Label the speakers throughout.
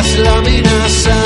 Speaker 1: Las láminas,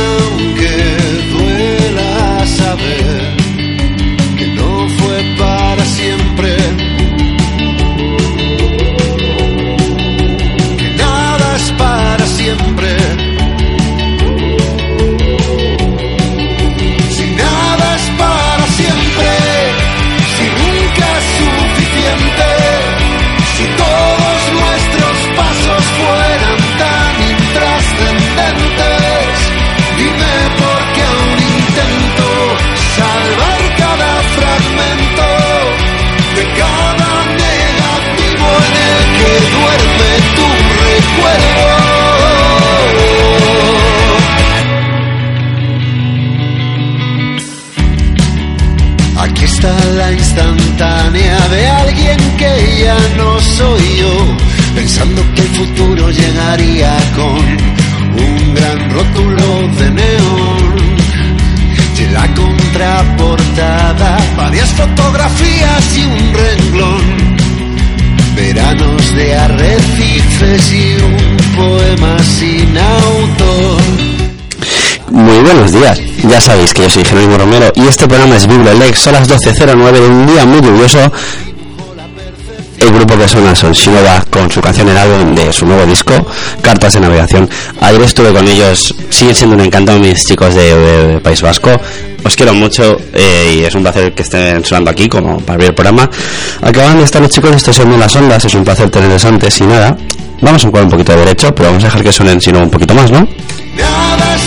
Speaker 2: buenos días, ya sabéis que yo soy Jerónimo Romero y este programa es Bibliolex, son las 12.09 de un día muy lluvioso. El grupo que suena son Shinoda con su canción El álbum de su nuevo disco, Cartas de Navegación. Ayer estuve con ellos, siguen siendo un encanto mis chicos de, de País Vasco. Os quiero mucho eh, y es un placer que estén sonando aquí como para abrir el programa. Acaban de estar los chicos Estación de las Ondas, es un placer tenerles antes y nada. Vamos a jugar un poquito de derecho, pero vamos a dejar que suenen sino un poquito más, ¿no?
Speaker 1: Nada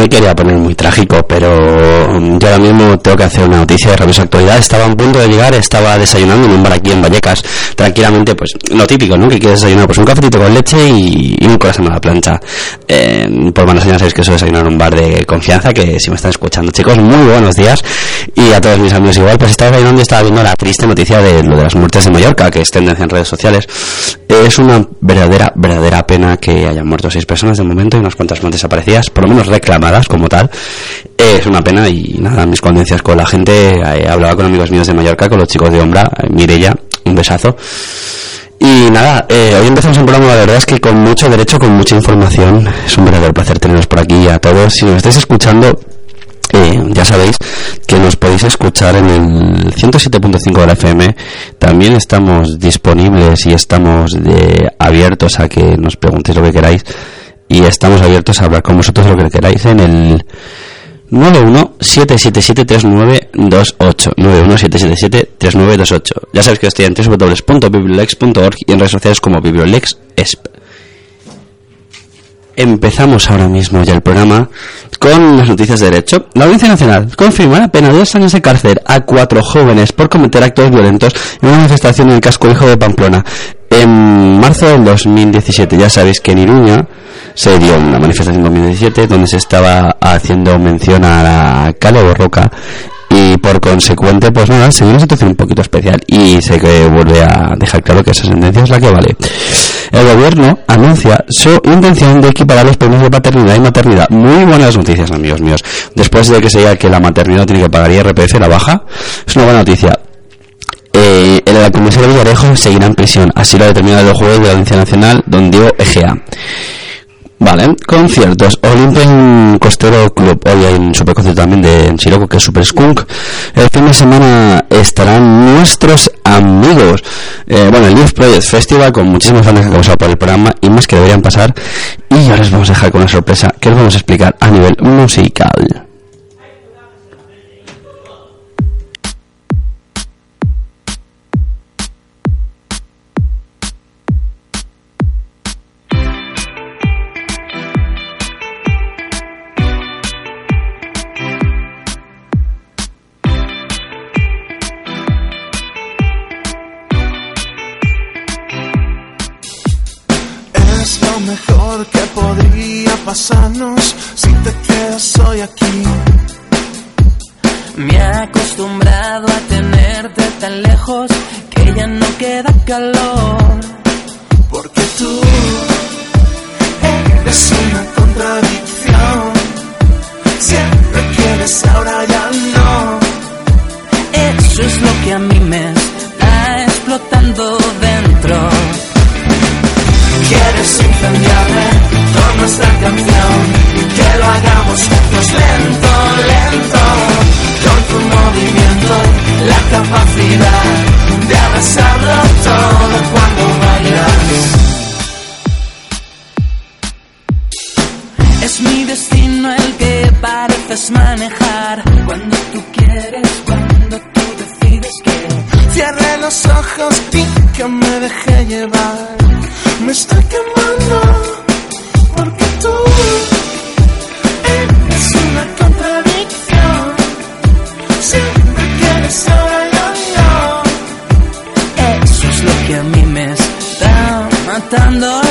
Speaker 2: me quería poner muy trágico, pero mm, yo ahora mismo tengo que hacer una noticia de rabiosa actualidad. Estaba a punto de llegar, estaba desayunando en un bar aquí en Vallecas, tranquilamente, pues lo típico, ¿no? Que quieres desayunar, pues un cafetito con leche y, un corazón a la plancha. Eh, por buenas señas sabéis que soy desayunar en un bar de confianza, que si me están escuchando, chicos, muy buenos días. Y a todos mis amigos igual, pues estaba desayunando y estaba viendo la triste noticia de lo de las muertes de Mallorca, que es tendencia en redes sociales. Es una verdadera, verdadera pena que hayan muerto seis personas de momento y unas cuantas más desaparecidas, por lo menos reclamadas como tal. Es una pena y nada, mis condencias con la gente. He hablado con amigos míos de Mallorca, con los chicos de Ombra, eh, Mirella, un besazo. Y nada, eh, hoy empezamos un programa, la verdad es que con mucho derecho, con mucha información. Es un verdadero placer teneros por aquí a todos. Si nos estáis escuchando, eh, ya sabéis que nos podéis escuchar en el 107.5 de la FM. También estamos disponibles y estamos de, abiertos a que nos preguntéis lo que queráis. Y estamos abiertos a hablar con vosotros lo que queráis en el 917773928 917773928 Ya sabéis que estoy en www.bibliolex.org y en redes sociales como bibliolexesp empezamos ahora mismo ya el programa con las noticias de derecho. La Audiencia Nacional confirma pena de dos años de cárcel a cuatro jóvenes por cometer actos violentos en una manifestación en el casco hijo de Pamplona. En marzo del 2017, ya sabéis que en Iruña se dio una manifestación en 2017 donde se estaba haciendo mención a la Cale Borroca y por consecuente, pues nada, se dio una situación un poquito especial y sé que vuelve a dejar claro que esa sentencia es la que vale. El gobierno anuncia su intención de equiparar los premios de paternidad y maternidad. Muy buenas noticias, amigos míos. Después de que se diga que la maternidad tiene que pagar IRPF, la baja, es una buena noticia. Eh, el comisario Villarejo seguirá en prisión. Así lo ha determinado el juez de la Audiencia Nacional, don Diego Egea. Vale, conciertos. Olympic Costero Club. Hoy hay un super concierto también de Siroco que es Super Skunk. El fin de semana estarán nuestros amigos. Eh, bueno, el Youth Project Festival con muchísimos fans que han pasado por el programa y más que deberían pasar. Y ahora les vamos a dejar con una sorpresa que os vamos a explicar a nivel musical.
Speaker 3: Mí me está matando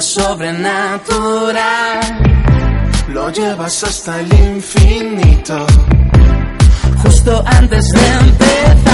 Speaker 3: Sobrenatural. Lo llevas hasta el infinito. Justo antes de empezar.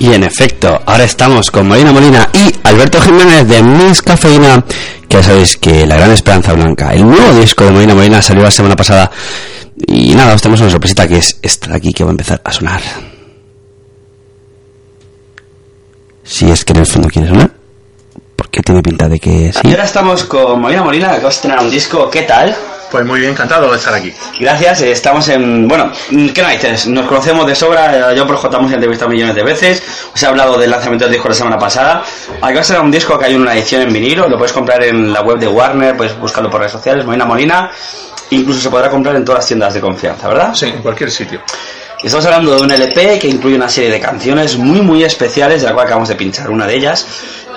Speaker 2: Y en efecto, ahora estamos con Molina Molina y Alberto Jiménez de Miss Cafeína, que ya sabéis que La Gran Esperanza Blanca, el nuevo disco de Molina Molina salió la semana pasada. Y nada, os tenemos una sorpresita que es esta de aquí que va a empezar a sonar. Si es que en el fondo quiere sonar, porque tiene pinta de que sí. Ahora estamos con Molina Molina, que va a un disco, ¿qué tal?
Speaker 4: Pues muy bien, encantado de estar aquí.
Speaker 2: Gracias, eh, estamos en... Bueno, ¿qué narices? Nos conocemos de sobra, eh, yo por J hemos entrevistado millones de veces, os he hablado del lanzamiento del disco la semana pasada. Aquí va a ser un disco que hay una edición en vinilo, lo puedes comprar en la web de Warner, puedes buscarlo por redes sociales, Molina Molina, incluso se podrá comprar en todas las tiendas de confianza, ¿verdad?
Speaker 4: Sí, en cualquier sitio.
Speaker 2: Estamos hablando de un LP que incluye una serie de canciones muy muy especiales, de la cual acabamos de pinchar una de ellas.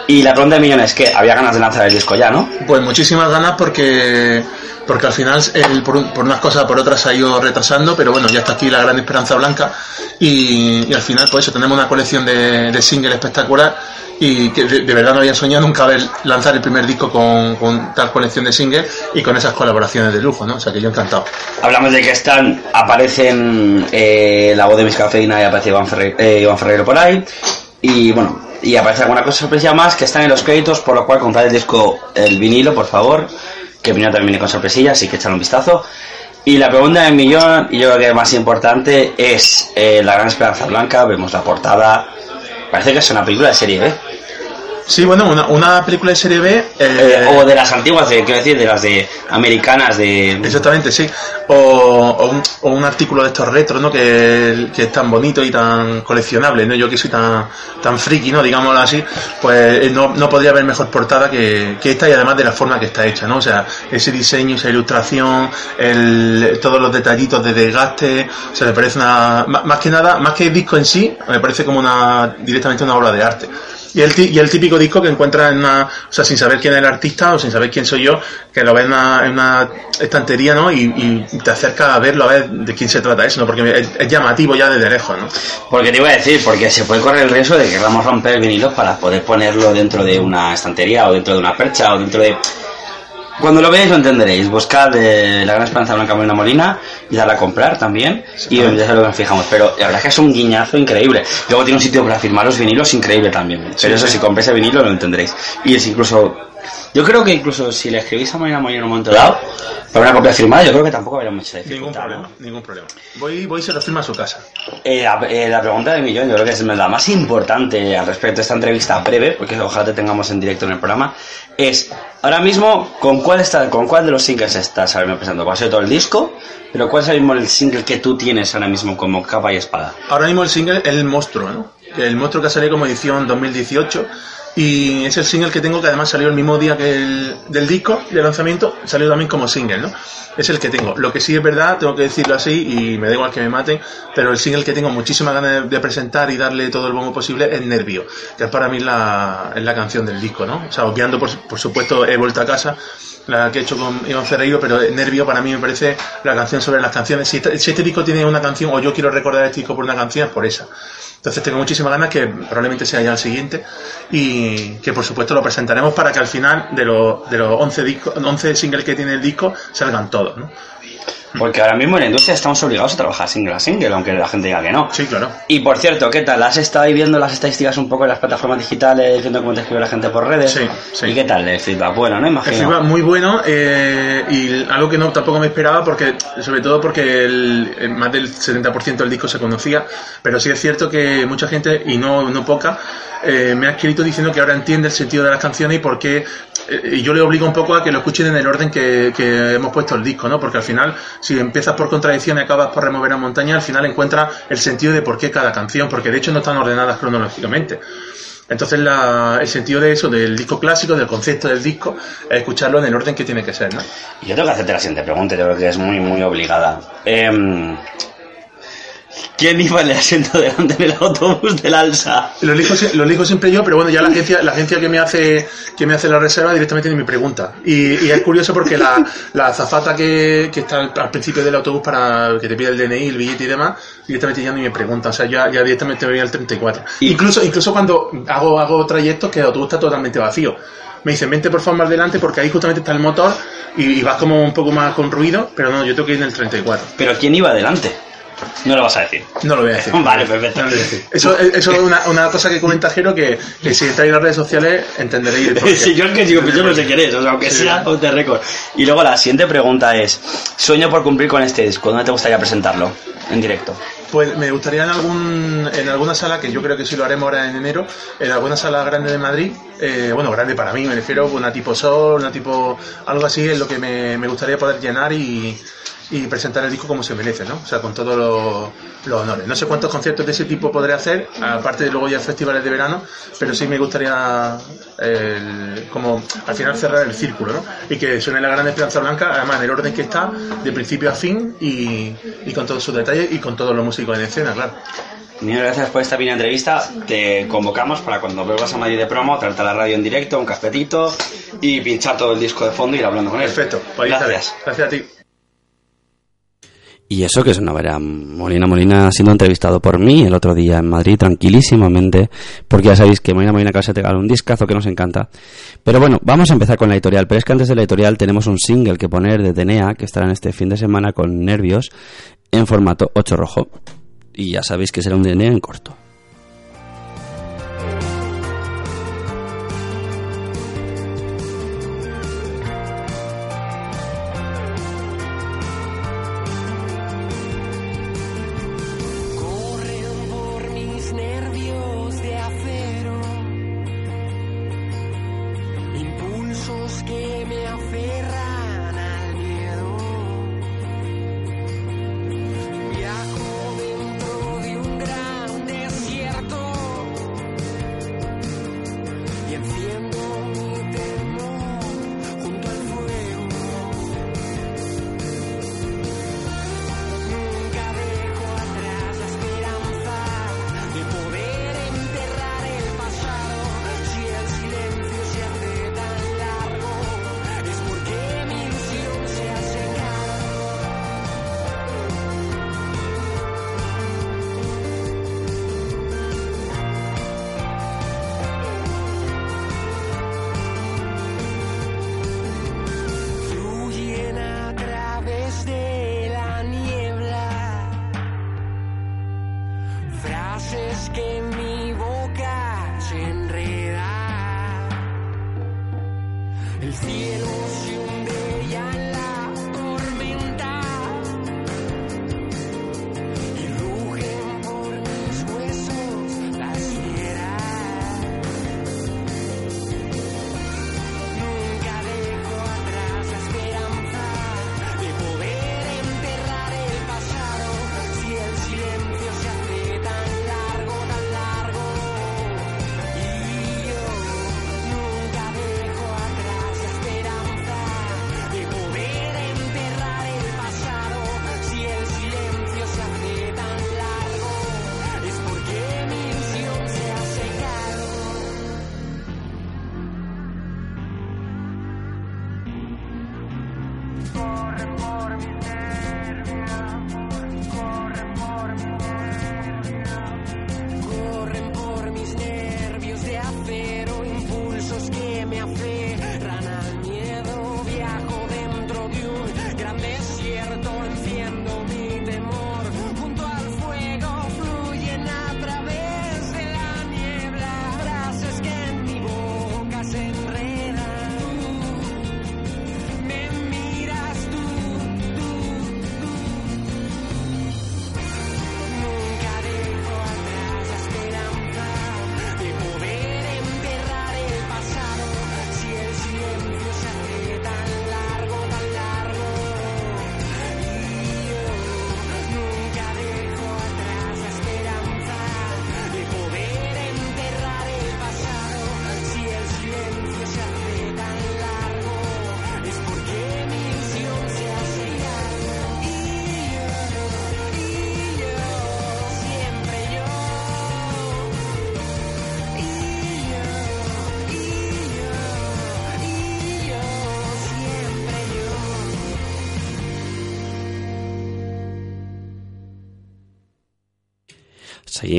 Speaker 2: Y la pregunta de millones es que había ganas de lanzar el disco ya, ¿no?
Speaker 4: Pues muchísimas ganas porque porque al final por, por unas cosas por otras se ha ido retrasando, pero bueno, ya está aquí la gran esperanza blanca y, y al final pues eso, tenemos una colección de, de singles espectacular y que de, de verdad no había soñado nunca ver lanzar el primer disco con, con tal colección de singles y con esas colaboraciones de lujo, ¿no? O sea que yo encantado.
Speaker 2: Hablamos de que están, aparecen eh, la voz de Miss Cafeína y aparece Iván, Ferre- eh, Iván Ferreiro por ahí. Y bueno, y aparece alguna cosa sorpresa más que están en los créditos, por lo cual comprad el disco, el vinilo, por favor. Que vinilo también viene con sorpresillas, así que echar un vistazo. Y la pregunta del millón, y yo creo que más importante, es eh, La Gran Esperanza Blanca. Vemos la portada. Parece que es una película de serie B.
Speaker 4: Sí, bueno, una, una película de serie B...
Speaker 2: Eh,
Speaker 4: eh,
Speaker 2: o de las antiguas, de, quiero decir, de las de americanas, de...
Speaker 4: Exactamente, sí. O, o un, o un artículo de estos retros, ¿no? Que, que es tan bonito y tan coleccionable, ¿no? Yo que soy tan, tan friki, ¿no? Digámoslo así, pues eh, no, no podría haber mejor portada que, que esta y además de la forma que está hecha, ¿no? O sea, ese diseño, esa ilustración, el, todos los detallitos de desgaste, o sea, me parece una, más, más que nada, más que el disco en sí, me parece como una, directamente una obra de arte. Y el, y el típico disco que encuentras en una, o sea, sin saber quién es el artista o sin saber quién soy yo, que lo ves en una, en una estantería, ¿no? Y, y te acercas a verlo, a ver de quién se trata eso, ¿no? Porque es, es llamativo ya desde lejos, ¿no?
Speaker 2: Porque te iba a decir, porque se puede correr el riesgo de que queramos romper vinilos para poder ponerlo dentro de una estantería o dentro de una percha o dentro de... Cuando lo veáis lo entenderéis. Buscad eh, la gran esperanza blanca Molina Molina y darla a comprar también. Y ya sabéis lo que nos fijamos. Pero la verdad es que es un guiñazo increíble. Luego tiene un sitio para firmar los vinilos increíble también. Pero eso, si compráis el vinilo lo entenderéis. Y es incluso. Yo creo que incluso si le escribís a Molina Molina en un momento dado, para una copia firmada, yo creo que tampoco habría mucha
Speaker 4: Ningún
Speaker 2: dificultad.
Speaker 4: problema,
Speaker 2: ¿no?
Speaker 4: ningún problema. Voy, voy y se lo firma a su casa.
Speaker 2: Eh, la, eh, la pregunta del millón, yo creo que es la más importante al respecto de esta entrevista breve, porque ojalá te tengamos en directo en el programa, es ahora mismo con cuál está, con cuál de los singles estás ahora mismo pensando, va a ser todo el disco, pero cuál es ahora mismo el single que tú tienes ahora mismo como capa y espada.
Speaker 4: Ahora mismo el single es El Monstruo, ¿no? El Monstruo que ha salido como edición 2018 y es el single que tengo que además salió el mismo día que el del disco de lanzamiento, salió también como single, ¿no? Es el que tengo. Lo que sí es verdad, tengo que decirlo así y me da igual que me maten, pero el single que tengo muchísimas ganas de, presentar y darle todo el bombo posible es Nervio, que es para mí la, es la canción del disco, ¿no? O sea, obviando por, por supuesto He vuelto a casa, la que he hecho con Iván Ferreiro, pero Nervio para mí me parece la canción sobre las canciones. Si este, si este disco tiene una canción, o yo quiero recordar este disco por una canción, es por esa. Entonces tengo muchísimas ganas que probablemente sea ya el siguiente y que por supuesto lo presentaremos para que al final de los, de los 11, discos, 11 singles que tiene el disco salgan todos, ¿no?
Speaker 2: Porque ahora mismo en la industria estamos obligados a trabajar single a single, aunque la gente diga que no.
Speaker 4: Sí, claro.
Speaker 2: Y por cierto, ¿qué tal? ¿Has estado ahí viendo las estadísticas un poco en las plataformas digitales, viendo cómo te escribe la gente por redes?
Speaker 4: Sí, sí.
Speaker 2: ¿Y qué tal el feedback? Bueno, ¿no?
Speaker 4: El
Speaker 2: Imagino.
Speaker 4: feedback muy bueno eh, y algo que no tampoco me esperaba porque sobre todo porque el, el más del 70% del disco se conocía pero sí es cierto que mucha gente y no, no poca eh, me ha escrito diciendo que ahora entiende el sentido de las canciones y por qué eh, y yo le obligo un poco a que lo escuchen en el orden que, que hemos puesto el disco, ¿no? Porque al final, si empiezas por contradicción y acabas por remover a montaña, al final encuentras el sentido de por qué cada canción, porque de hecho no están ordenadas cronológicamente. Entonces la- el sentido de eso, del disco clásico, del concepto del disco, es escucharlo en el orden que tiene que ser, ¿no?
Speaker 2: Y yo tengo que hacerte la siguiente pregunta, yo creo que es muy, muy obligada. Em, ¿Quién iba en el asiento delante del autobús del Alsa?
Speaker 4: Lo elijo, lo elijo siempre yo, pero bueno, ya la agencia, la agencia que me hace que me hace la reserva directamente ni me pregunta. Y, y es curioso porque la, la azafata que, que está al, principio del autobús para que te pide el DNI, el billete y demás, directamente ya ni me pregunta. O sea, ya, ya directamente me voy al 34.
Speaker 2: Y-
Speaker 4: Incluso, incluso cuando hago, hago trayectos que el autobús está totalmente vacío. Me dicen, vente por favor más adelante porque ahí justamente está el motor y, y vas como un poco más con ruido, pero no, yo tengo que ir en el 34.
Speaker 2: Pero ¿quién iba adelante? No lo vas a decir.
Speaker 4: No lo voy a decir.
Speaker 2: Vale, perfecto.
Speaker 4: No lo voy a decir. Eso, eso es una, una cosa que comenta Jero que, que si estáis en las redes sociales entenderéis el.
Speaker 2: Sí, yo es que digo, pues yo no sé quién es, o sea, aunque
Speaker 4: Sí.
Speaker 2: sea de récord. Y luego la siguiente pregunta es, sueño por cumplir con este disco, ¿dónde te gustaría presentarlo? En directo.
Speaker 4: Pues me gustaría en algún en alguna sala, que yo creo que sí lo haremos ahora en enero, en alguna sala grande de Madrid, eh, bueno, grande para mí, me refiero, una tipo Sol, una tipo, algo así, es lo que me, me gustaría poder llenar y, y presentar el disco como se merece, ¿no? O sea, con todos los, los honores. No sé cuántos conciertos de ese tipo podré hacer, aparte de luego ya festivales de verano, pero sí me gustaría el- como al final cerrar el círculo, ¿no? Y que suene la Gran Esperanza Blanca, además en el orden que está, de principio a fin y, y con todos sus detalles y con todos los músicos en escena, claro.
Speaker 2: Mil gracias por esta pequeña entrevista. Te convocamos para cuando vuelvas a Madrid de promo, traerte la radio en directo, un cafetito y pinchar todo el disco de fondo y ir hablando con él.
Speaker 4: Perfecto, pues.
Speaker 2: Gracias.
Speaker 4: Gracias a ti.
Speaker 2: Y eso que es una vera Molina Molina siendo entrevistado por mí el otro día en Madrid tranquilísimamente, porque ya sabéis que Molina Molina casi te regala un discazo que nos encanta. Pero bueno, vamos a empezar con la editorial, pero es que antes de la editorial tenemos un single que poner de Tenea que estará en este fin de semana con Nervios en formato 8 rojo. Y ya sabéis que será un Tenea en corto.
Speaker 3: Y enciendo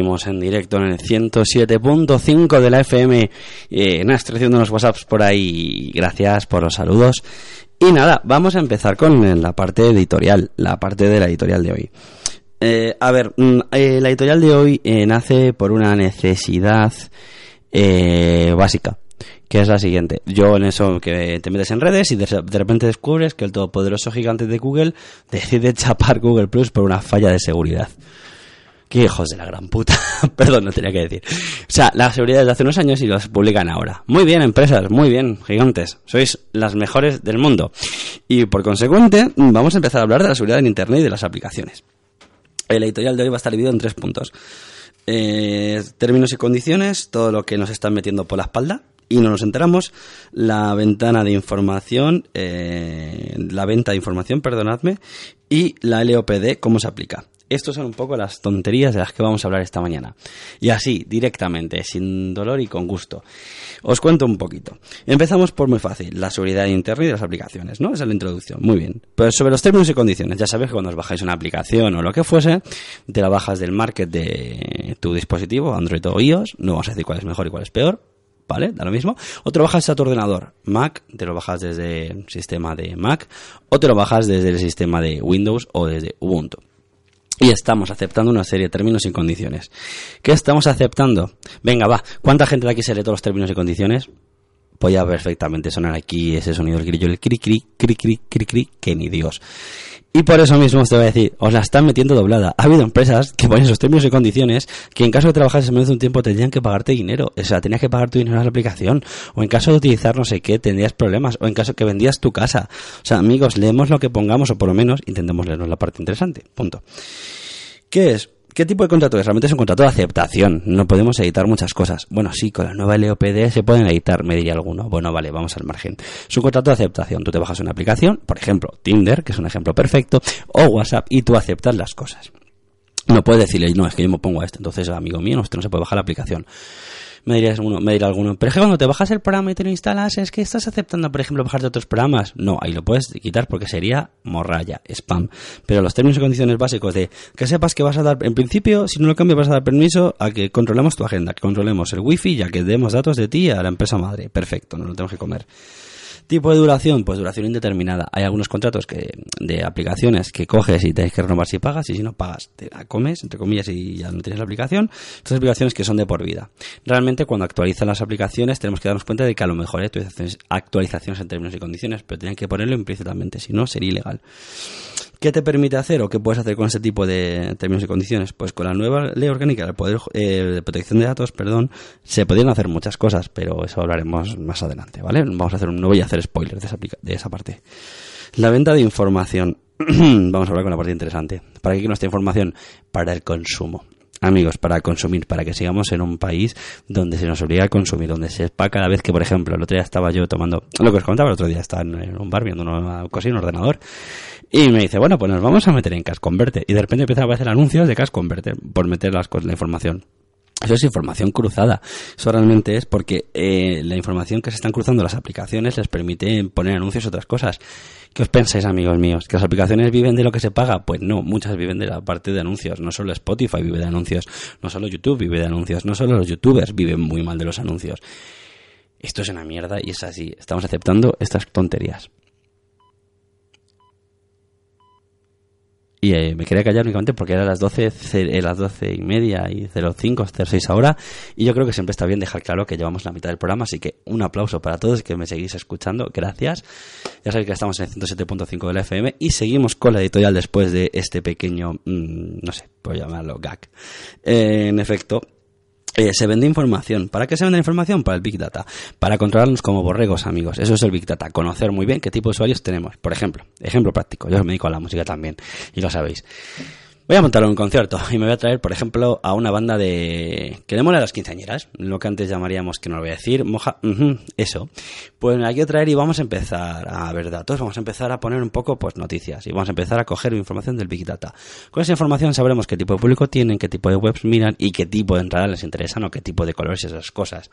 Speaker 2: Seguimos en directo en el 107.5 de la FM. Eh, nada, estoy haciendo unos WhatsApps por ahí. Gracias por los saludos. Y nada, vamos a empezar con la parte editorial, la parte de la editorial de hoy. Eh, a ver, mm, eh, la editorial de hoy eh, nace por una necesidad eh, básica, que es la siguiente. Yo en eso que te metes en redes y de, de repente descubres que el todopoderoso gigante de Google decide chapar Google Plus por una falla de seguridad. Qué hijos de la gran puta. Perdón, no tenía que decir. O sea, la seguridad desde hace unos años y los publican ahora. Muy bien, empresas, muy bien, gigantes. Sois las mejores del mundo. Y por consecuente, vamos a empezar a hablar de la seguridad en Internet y de las aplicaciones. El editorial de hoy va a estar dividido en tres puntos. Eh, términos y condiciones, todo lo que nos están metiendo por la espalda y no nos enteramos. La ventana de información, eh, la venta de información, perdonadme, y la LOPD, cómo se aplica. Estos son un poco las tonterías de las que vamos a hablar esta mañana. Y así, directamente, sin dolor y con gusto. Os cuento un poquito. Empezamos por muy fácil, la seguridad de Internet y las aplicaciones, ¿no? Esa es la introducción. Muy bien. Pues sobre los términos y condiciones, ya sabéis que cuando os bajáis una aplicación o lo que fuese, te la bajas del market de tu dispositivo, Android o iOS, no vamos a decir cuál es mejor y cuál es peor, ¿vale? Da lo mismo. O te lo bajas a tu ordenador, Mac, te lo bajas desde el sistema de Mac, o te lo bajas desde el sistema de Windows o desde Ubuntu. Y estamos aceptando una serie de términos y condiciones. ¿Qué estamos aceptando? Venga, va. ¿Cuánta gente de aquí se lee todos los términos y condiciones? Pues ya perfectamente sonar aquí ese sonido del grillo, el cri cri, cri cri, cri cri, que ni Dios. Y por eso mismo os te voy a decir, os la están metiendo doblada. Ha habido empresas que ponen esos términos y condiciones que en caso de trabajar menos de un tiempo tendrían que pagarte dinero. O sea, tenías que pagar tu dinero a la aplicación. O en caso de utilizar no sé qué, tendrías problemas. O en caso que vendías tu casa. O sea, amigos, leemos lo que pongamos o por lo menos intentemos leernos la parte interesante. Punto. ¿Qué es? ¿Qué tipo de contrato es? Realmente es un contrato de aceptación. No podemos editar muchas cosas. Bueno, sí, con la nueva LOPD se pueden editar, me diría alguno. Bueno, vale, vamos al margen. Es un contrato de aceptación. Tú te bajas una aplicación, por ejemplo, Tinder, que es un ejemplo perfecto, o WhatsApp, y tú aceptas las cosas. No puedes decirle, no, es que yo me pongo a esto, entonces, amigo mío, usted no se puede bajar la aplicación. Me dirías uno, me dirá alguno, pero es que cuando te bajas el programa y te lo instalas, es que estás aceptando, por ejemplo, bajarte otros programas. No, ahí lo puedes quitar porque sería morralla, spam. Pero los términos y condiciones básicos de que sepas que vas a dar, en principio, si no lo cambias, vas a dar permiso a que controlemos tu agenda, que controlemos el wifi, ya que demos datos de ti a la empresa madre. Perfecto, no lo tenemos que comer. Tipo de duración, pues duración indeterminada. Hay algunos contratos que de aplicaciones que coges y tienes que renovar si pagas, y si no pagas, te la comes, entre comillas, y ya no tienes la aplicación. Estas aplicaciones que son de por vida. Realmente, cuando actualizan las aplicaciones, tenemos que darnos cuenta de que a lo mejor hay actualizaciones, en términos y condiciones, pero tienen que ponerlo implícitamente, si no, sería ilegal. ¿Qué te permite hacer o qué puedes hacer con ese tipo de términos y condiciones? Pues con la nueva ley orgánica del poder eh, de protección de datos, perdón, se podrían hacer muchas cosas, pero eso hablaremos más adelante, ¿vale? Vamos a hacer un, no voy a hacer spoilers de esa, de esa parte. La venta de información. Vamos a hablar con la parte interesante. ¿Para qué nuestra información? Para el consumo. Amigos, para consumir, para que sigamos en un país donde se nos obliga a consumir, donde se cada vez que, por ejemplo, el otro día estaba yo tomando, lo que os contaba el otro día, estaba en, un bar viendo una cosa y un ordenador, y me dice, bueno, pues nos vamos a meter en Cash Converter. Y de repente empiezan a aparecer anuncios de Cash Converter por meter las la información. Eso es información cruzada. Eso realmente es porque eh, la información que se están cruzando las aplicaciones les permite poner anuncios y otras cosas. ¿Qué os pensáis, amigos míos? ¿Que las aplicaciones viven de lo que se paga? Pues no, muchas viven de la parte de anuncios. No solo Spotify vive de anuncios, no solo YouTube vive de anuncios, no solo los youtubers viven muy mal de los anuncios. Esto es una mierda y es así. Estamos aceptando estas tonterías. Y eh, me quería callar únicamente porque eran las 12, ce- eh, las 12 y media y 05, 06 ahora. Y yo creo que siempre está bien dejar claro que llevamos la mitad del programa. Así que un aplauso para todos que me seguís escuchando. Gracias. Ya sabéis que estamos en el 107.5 de la FM y seguimos con la editorial después de este pequeño, mm, no sé, puedo llamarlo gag. Eh, en efecto, eh, se vende información. ¿Para qué se vende información? Para el Big Data. Para controlarnos como borregos, amigos. Eso es el Big Data. Conocer muy bien qué tipo de usuarios tenemos. Por ejemplo, ejemplo práctico. Yo me dedico a la música también. Y lo sabéis. Voy a montar un concierto y me voy a traer, por ejemplo, a una banda de... que le mola a las quinceañeras, lo que antes llamaríamos, que no lo voy a decir, moja... ujú, eso. Pues me la quiero traer y vamos a empezar a ver datos, vamos a empezar a poner un poco, pues, noticias y vamos a empezar a coger información del Big Data. Con esa información sabremos qué tipo de público tienen, qué tipo de webs miran y qué tipo de entradas les interesan o qué tipo de colores y esas cosas.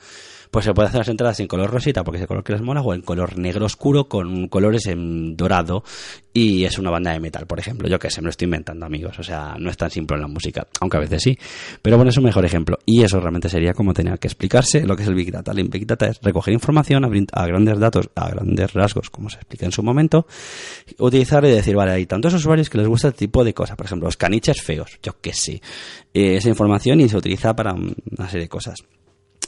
Speaker 2: Pues se puede hacer las entradas en color rosita porque es el color que les mola o en color negro oscuro con colores en dorado y es una banda de metal, por ejemplo. Yo que sé, me lo estoy inventando, amigos. O sea, no es tan simple en la música, aunque a veces sí. Pero bueno, es un mejor ejemplo. Y eso realmente sería como tener que explicarse lo que es el Big Data. El Big Data es recoger información a, grandes datos, a grandes rasgos, como se explica en su momento, utilizar y decir, vale, hay tantos usuarios que les gusta este tipo de cosas. Por ejemplo, los caniches feos, yo que sé. Eh, esa información y se utiliza para una serie de cosas.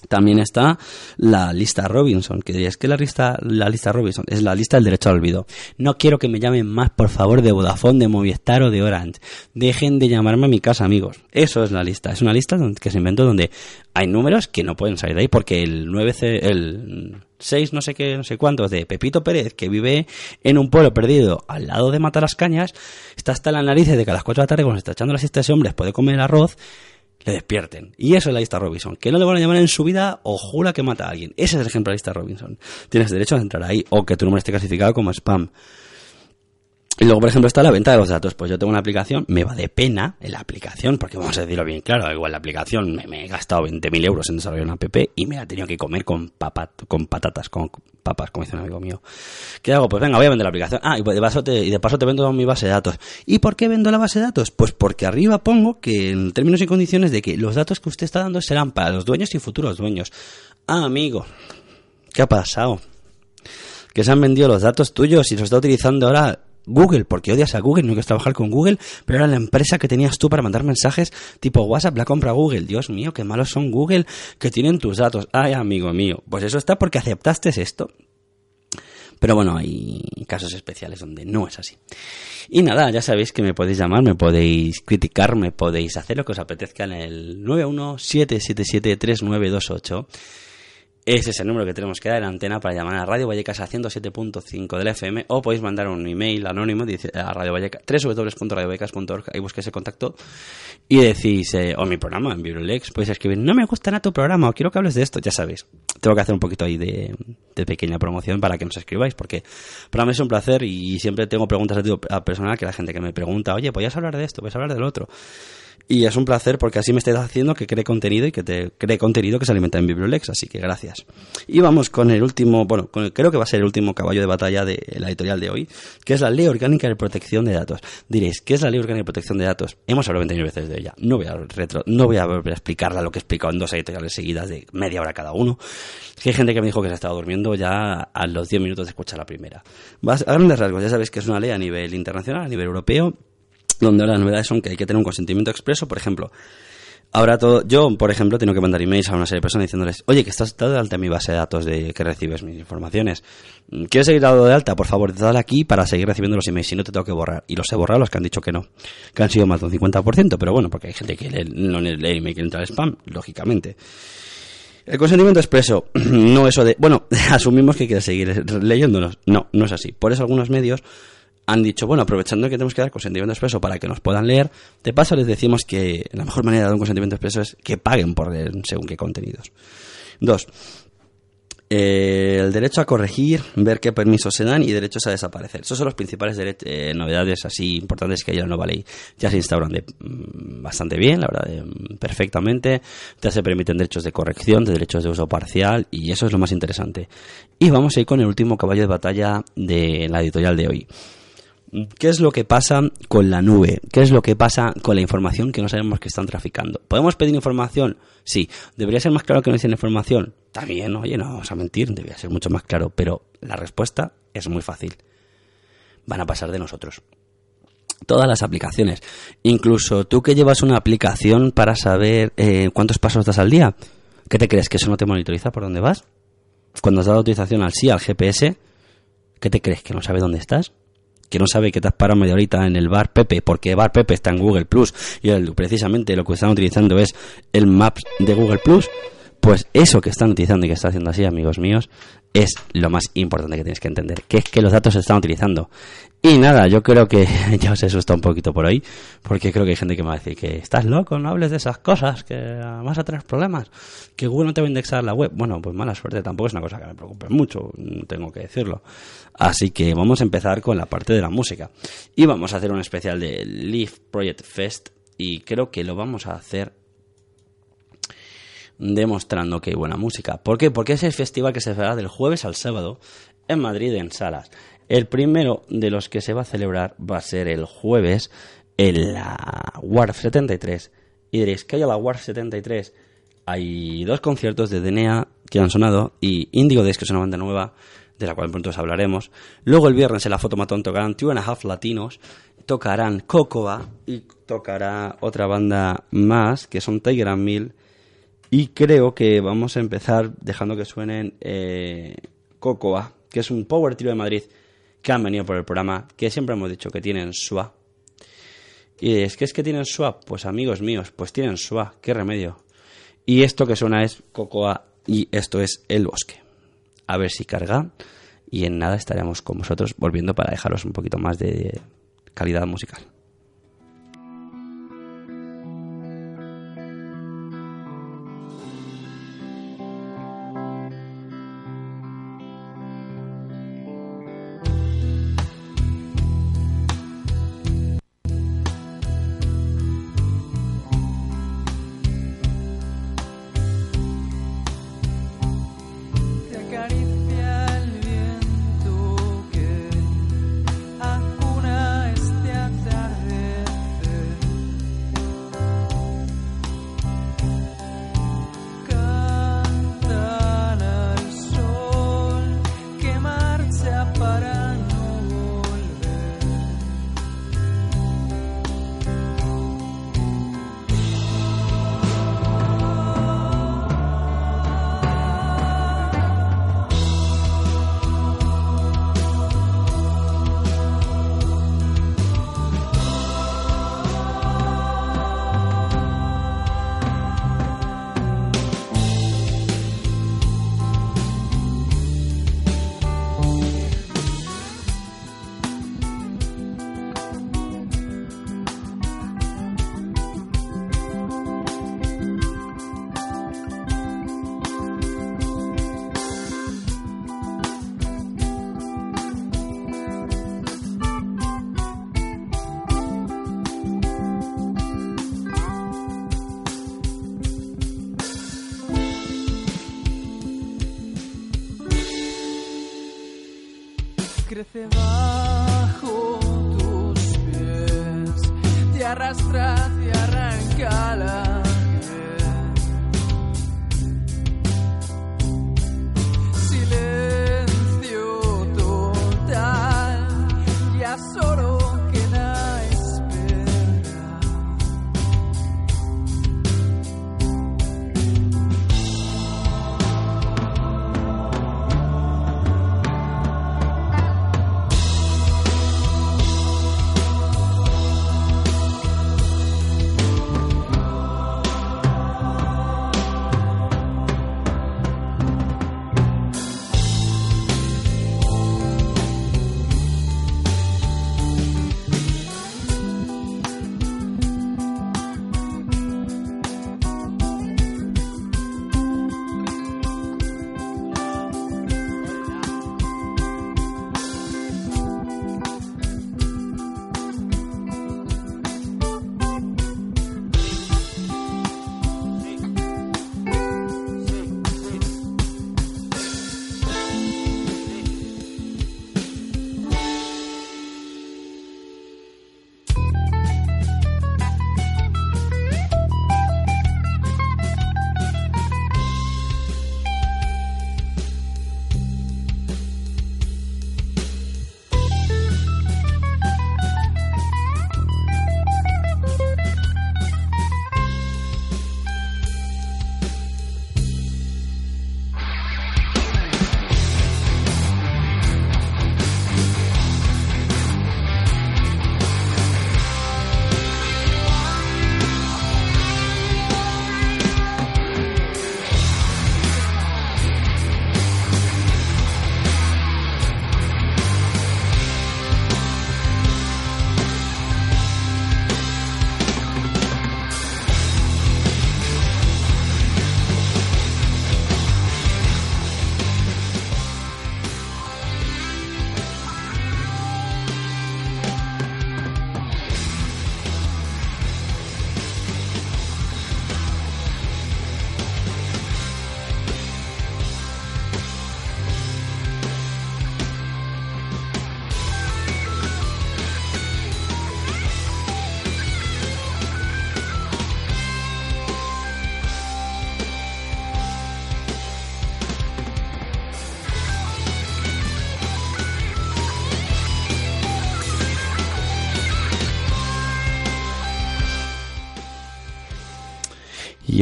Speaker 2: También está la lista Robinson, que dirías que la lista, la lista Robinson es la lista del derecho al olvido. No quiero que me llamen más, por favor, de Vodafone, de Movistar o de Orange. Dejen de llamarme a mi casa, amigos. Eso es la lista. Es una lista que se inventó donde hay números que no pueden salir de ahí porque el 9C, el 6 no sé qué, no sé cuántos de Pepito Pérez, que vive en un pueblo perdido al lado de Matalascañas, está hasta la nariz de que a las 4 de la tarde cuando se está echando la siesta ese hombre puede comer arroz le despierten. Y eso es la lista Robinson. Que no le van a llamar en su vida o jura que mata a alguien. Ese es el ejemplo de la lista Robinson. Tienes derecho a entrar ahí o que tu nombre esté clasificado como spam. Y luego, por ejemplo, está la venta de los datos. Pues yo tengo una aplicación, me va de pena en la aplicación, porque vamos a decirlo bien claro, igual la aplicación me, he gastado 20.000 euros en desarrollar una app y me ha tenido que comer con, papat, con patatas, con papas, como dice un amigo mío. ¿Qué hago? Pues venga, voy a vender la aplicación. Ah, y de paso te, y de paso te vendo mi base de datos. ¿Y por qué vendo la base de datos? Pues porque arriba pongo que en términos y condiciones de que los datos que usted está dando serán para los dueños y futuros dueños. Ah, amigo, ¿qué ha pasado? Que se han vendido los datos tuyos y los está utilizando ahora Google, porque odias a Google, no quieres trabajar con Google, pero era la empresa que tenías tú para mandar mensajes tipo WhatsApp, la compra Google. Dios mío, qué malos son Google que tienen tus datos. Ay, amigo mío, pues eso está porque aceptaste esto. Pero bueno, hay casos especiales donde no es así. Y nada, ya sabéis que me podéis llamar, me podéis criticar, me podéis hacer lo que os apetezca en el 917773928 ese es el número que tenemos que dar en antena para llamar a Radio Vallecas a 107.5 del FM o podéis mandar un email anónimo a Radio Vallecas, www.radiovallecas.org y busquéis ese contacto y decís, eh, o mi programa en Bibliolex, podéis escribir, no me gusta nada tu programa o quiero que hables de esto, ya sabéis. Tengo que hacer un poquito ahí de, pequeña promoción para que nos escribáis porque para mí es un placer y siempre tengo preguntas a, a personal que la gente que me pregunta, oye, ¿podías hablar de esto? ¿Podías hablar del otro? Y es un placer porque así me estáis haciendo que cree contenido y que te cree contenido que se alimenta en Bibliolex, así que gracias. Y vamos con el último, bueno, con creo que va a ser el último caballo de batalla de la editorial de hoy, que es la Ley Orgánica de Protección de Datos. Diréis, ¿qué es la Ley Orgánica de Protección de Datos? Hemos hablado 29 veces de ella. No voy a retro, no voy a volver a explicarla lo que he explicado en dos editoriales seguidas de media hora cada uno. hay gente que me dijo que se estaba durmiendo ya a los 10 minutos de escuchar la primera. A grandes rasgos, ya sabéis que es una ley a nivel internacional, a nivel europeo, donde las novedades son que hay que tener un consentimiento expreso, por ejemplo. Ahora todo, yo, por ejemplo, tengo que mandar emails a una serie de personas diciéndoles, oye, que estás dado de alta en mi base de datos de que recibes mis informaciones. ¿Quieres seguir dado de alta? Por favor, dale aquí para seguir recibiendo los emails, si no te tengo que borrar. Y los he borrado los que han dicho que no, que han sido más de un 50%, pero bueno, porque hay gente que no lee el email que entra al spam, lógicamente. El consentimiento expreso, no eso de, bueno, asumimos que quieres seguir leyéndonos. No, no es así. Por eso algunos medios han dicho, bueno, aprovechando que tenemos que dar consentimiento expreso para que nos puedan leer, de paso les decimos que la mejor manera de dar un consentimiento expreso es que paguen por leer según qué contenidos. Dos, eh, el derecho a corregir, ver qué permisos se dan y derechos a desaparecer. Esos son los principales eh, novedades así importantes que hay en la nueva ley. Ya se instauran de, mm, bastante bien, la verdad, mm, perfectamente. Ya se permiten derechos de corrección, de derechos de uso parcial y eso es lo más interesante. Y vamos a ir con el último caballo de batalla de la editorial de hoy. ¿Qué es lo que pasa con la nube? ¿Qué es lo que pasa con la información que no sabemos que están traficando? ¿Podemos pedir información? Sí. ¿Debería ser más claro que no dicen información? También, oye, no vamos a mentir, debería ser mucho más claro, pero la respuesta es muy fácil. Van a pasar de nosotros. Todas las aplicaciones. Incluso tú que llevas una aplicación para saber eh, cuántos pasos das al día. ¿Qué te crees? ¿Que eso no te monitoriza por dónde vas? Cuando has dado autorización al sí, al GPS, ¿qué te crees? ¿Que no sabe dónde estás? Que no sabe que te has parado media horita en el bar Pepe, porque bar Pepe está en Google Plus y precisamente lo que están utilizando es el Maps de Google Plus, pues eso que están utilizando y que está haciendo así, amigos míos, es lo más importante que tienes que entender, que es que los datos se están utilizando. Y nada, yo creo que ya os he asustado un poquito por ahí, porque creo que hay gente que me va a decir que estás loco, no hables de esas cosas, que vas a tener problemas, que Google no te va a indexar la web. Bueno, pues mala suerte, tampoco es una cosa que me preocupe mucho, tengo que decirlo. Así que vamos a empezar con la parte de la música. Y vamos a hacer un especial de Leaf Project Fest, y creo que lo vamos a hacer demostrando que hay buena música. ¿Por qué? Porque es el festival que se hará del jueves al sábado en Madrid en salas. El primero de los que se va a celebrar va a ser el jueves en la WARF 73. Y diréis, ¿qué hay a la WARF 73? Hay dos conciertos de DNA que han sonado y Indigo Days, que es una banda nueva, de la cual pronto os hablaremos. Luego el viernes en la Fotomatón tocarán Two and a Half Latinos, tocarán Cocoa y tocará otra banda más, que son Tiger and Mill. Y creo que vamos a empezar dejando que suenen eh, Cocoa, que es un power trio de Madrid que han venido por el programa, que siempre hemos dicho que tienen SUA. Y es que es que tienen SUA, pues amigos míos, pues tienen SUA, qué remedio. Y esto que suena es Cocoa y esto es El Bosque. A ver si carga y en nada estaremos con vosotros volviendo para dejaros un poquito más de calidad musical.
Speaker 5: Te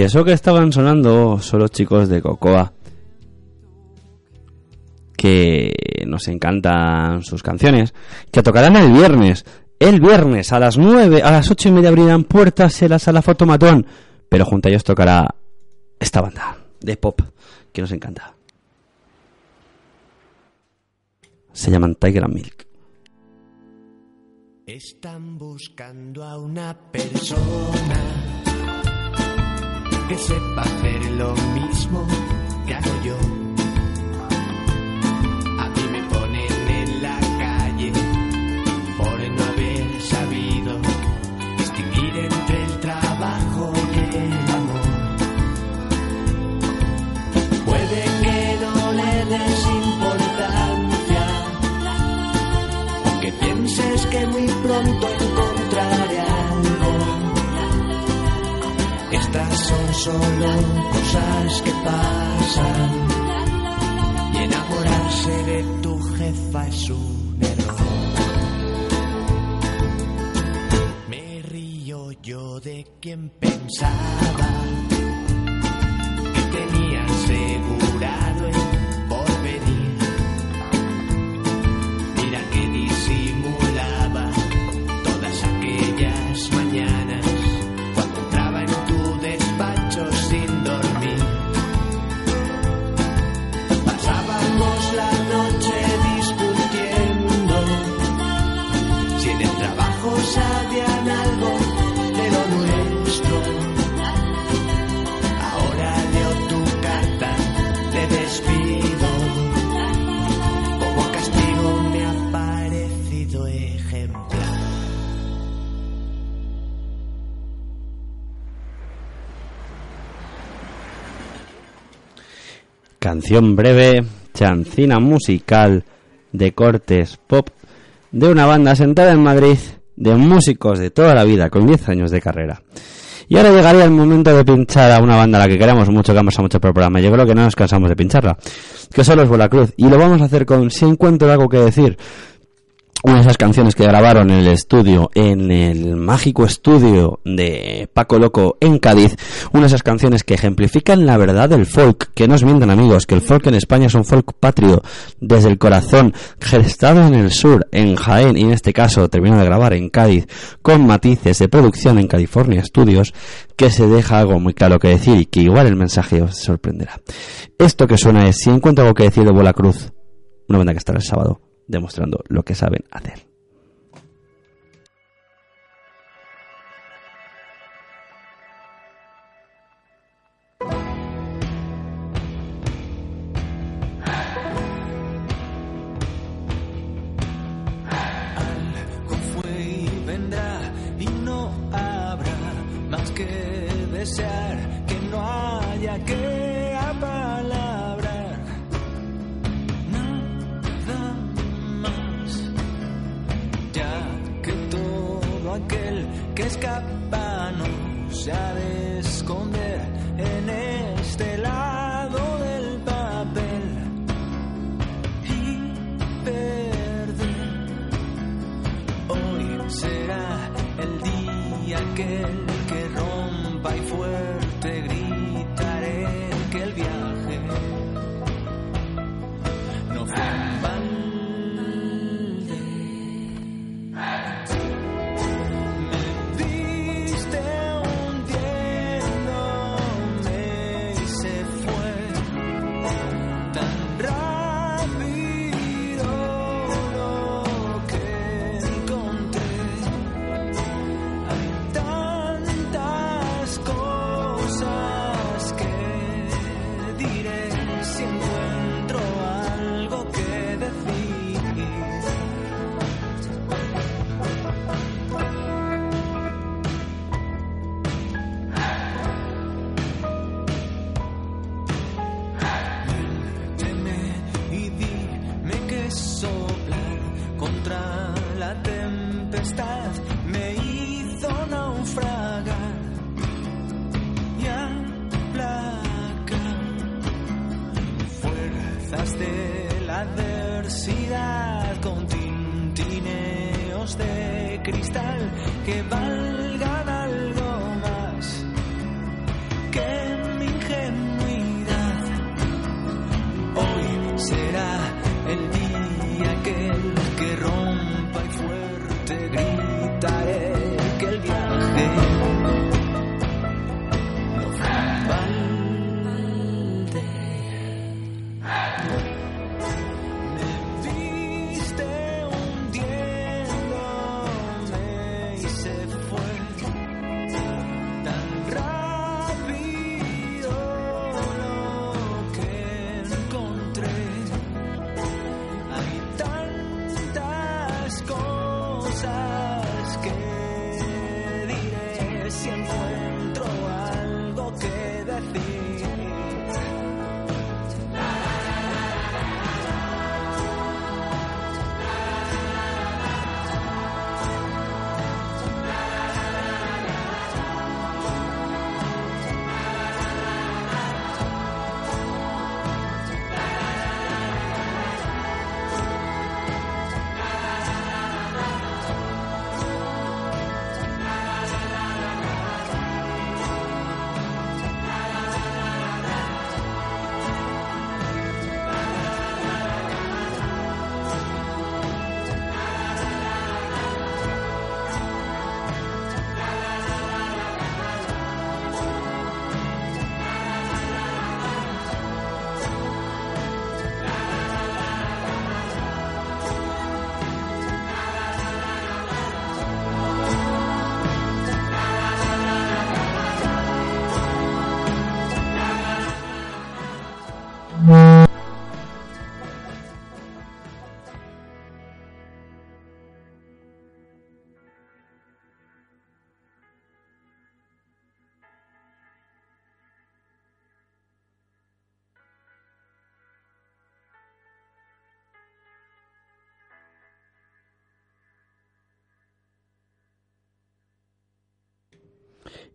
Speaker 5: Eso que estaban sonando son los chicos de Cocoa. Que nos encantan sus canciones. Que tocarán el viernes. El viernes a las 9, a las 8 y media abrirán puertas en la sala Fotomatón. Pero junto a ellos tocará esta banda de pop que nos encanta. Se llaman Tiger and Milk.
Speaker 1: Están buscando a una persona que sepa hacer lo mismo que hago yo.
Speaker 5: Canción breve, chancina musical de cortes pop de una banda sentada en Madrid de músicos de toda la vida con 10 años de carrera. Y ahora llegaría el momento de pinchar a una banda a la que queremos mucho, que hemos mucho por el programa. Yo creo que no nos cansamos de pincharla, que son los Volacruz. Y lo vamos a hacer con Si encuentro algo que decir. Una de esas canciones que grabaron en el estudio, en el mágico estudio de Paco Loco en Cádiz. Una de esas canciones que ejemplifican la verdad del folk. Que no os mientan amigos, que el folk en España es un folk patrio, desde el corazón, gestado en el sur, en Jaén y en este caso terminó de grabar en Cádiz, con matices de producción en California Studios, que se deja algo muy claro que decir y que igual el mensaje os sorprenderá. Esto que suena es Si encuentro algo que decir de Bola Cruz, una banda que estará el sábado demostrando lo que saben hacer.
Speaker 1: scared.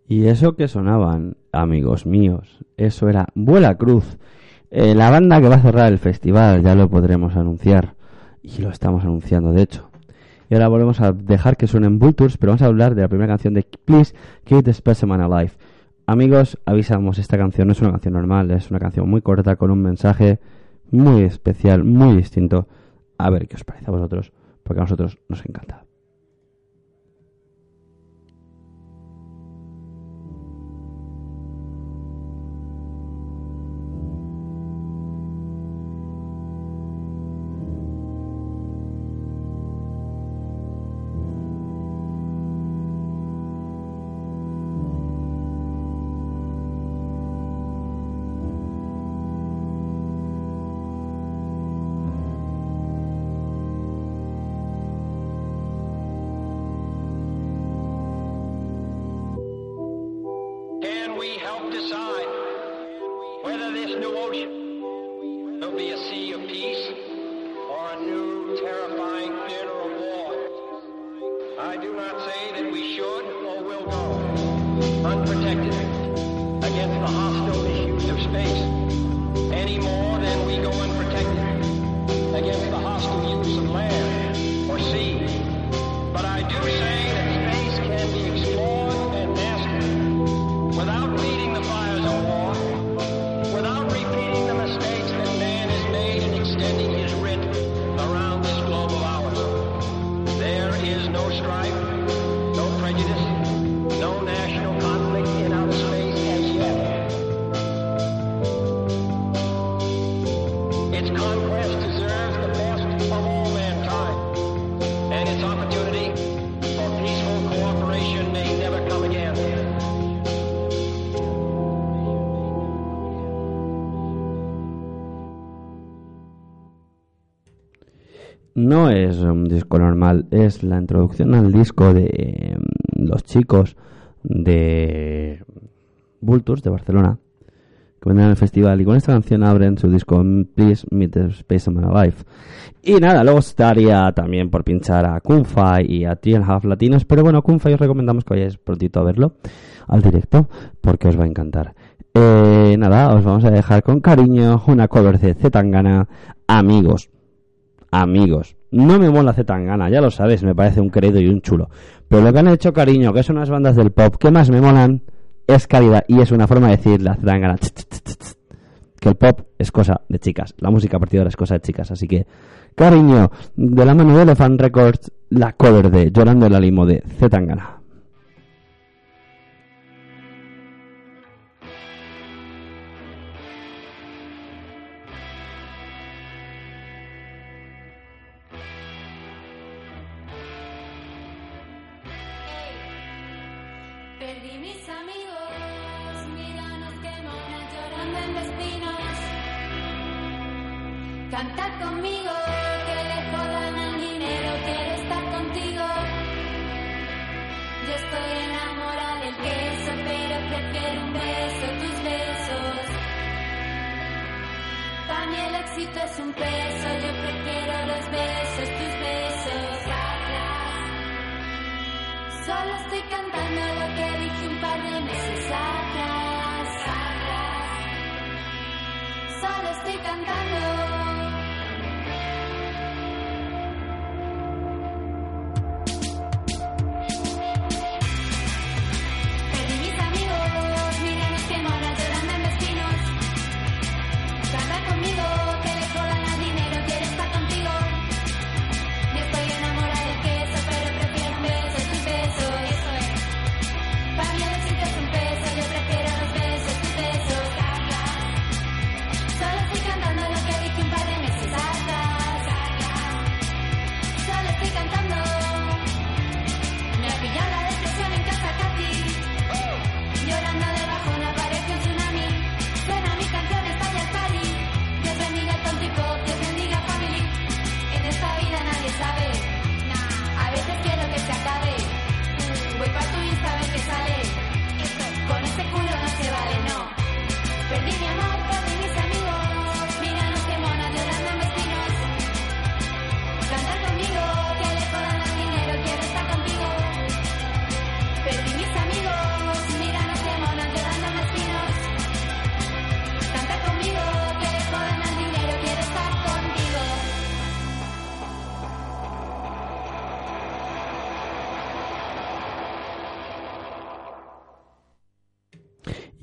Speaker 1: Y
Speaker 2: eso que sonaban, amigos míos, eso era Vuela Cruz, eh, la banda que va a cerrar el festival, ya lo podremos anunciar. Y lo estamos anunciando, de hecho. Y ahora volvemos a dejar que suenen Vultures, pero vamos a hablar de la primera canción de Please Keep the Specimen Alive. Amigos, avisamos, esta canción no es una canción normal, es una canción muy corta con un mensaje muy especial, muy distinto. A ver qué os parece a vosotros, porque a nosotros nos encanta.
Speaker 6: No
Speaker 2: es un disco normal, es la introducción al disco de eh, los chicos de Vultures de Barcelona que al festival y con esta canción abren su disco Please Meet the Spaceman Alive. Y nada, luego estaría también por pinchar a Kunfa y a Three Half Latinos, pero bueno, Kunfa os recomendamos que vayáis prontito a verlo al directo porque os va a encantar. Eh, nada, os vamos a dejar con cariño una cover de Zetangana, amigos amigos. No me mola Zetangana, ya lo sabes, me parece un querido y un chulo. Pero lo que han hecho, cariño, que son unas bandas del pop que más me molan, es calidad y es una forma de decir la tss, Que el pop es cosa de chicas, la música partidora es cosa de chicas. Así que, cariño, de la mano de Elephant Records, la cover de Llorando en la limo de Zetangana.
Speaker 7: Es un peso, yo prefiero los besos, tus besos. Solo estoy cantando lo que dije un par de meses atrás. Solo estoy cantando.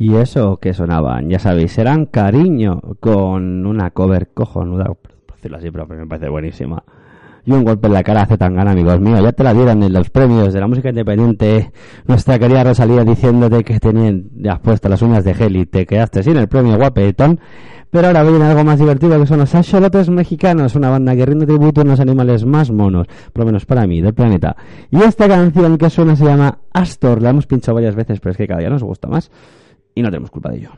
Speaker 8: Y eso que sonaban, ya sabéis, eran Cariño con una cover cojonuda, por decirlo así, pero me parece buenísima. Y un golpe en la cara hace tan gana, amigos míos. Ya te la dieron en los premios de la música independiente. Nuestra querida Rosalía diciéndote que tenían ya puestas las uñas de gel y te quedaste sin el premio guapetón. Pero ahora viene algo más divertido que son los Axolotes Mexicanos, una banda que rinde tributo a unos animales más monos, por lo menos para mí, del planeta. Y esta canción que suena se llama Astor, la hemos pinchado varias veces, pero es que cada día nos gusta más y no tenemos culpa de ello.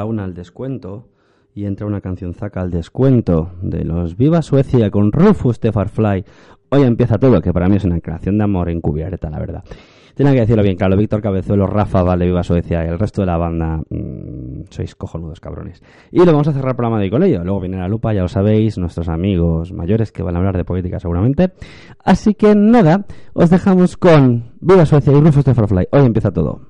Speaker 2: Al
Speaker 8: descuento y entra una cancionzaca al descuento de los Viva Suecia con Rufus de Farfly. Hoy empieza todo, que para mí es una creación de amor encubierta, la verdad. Tiene que decirlo bien claro, Víctor Cabezuelo, Rafa Vale, Viva Suecia y el resto de la banda, mm, sois cojonudos cabrones. Y lo vamos a cerrar el programa de hoy con ello. Luego viene la lupa, ya lo sabéis, nuestros amigos mayores que van a hablar de política seguramente. Así que nada, os dejamos con Viva Suecia y Rufus de Farfly. Hoy empieza todo.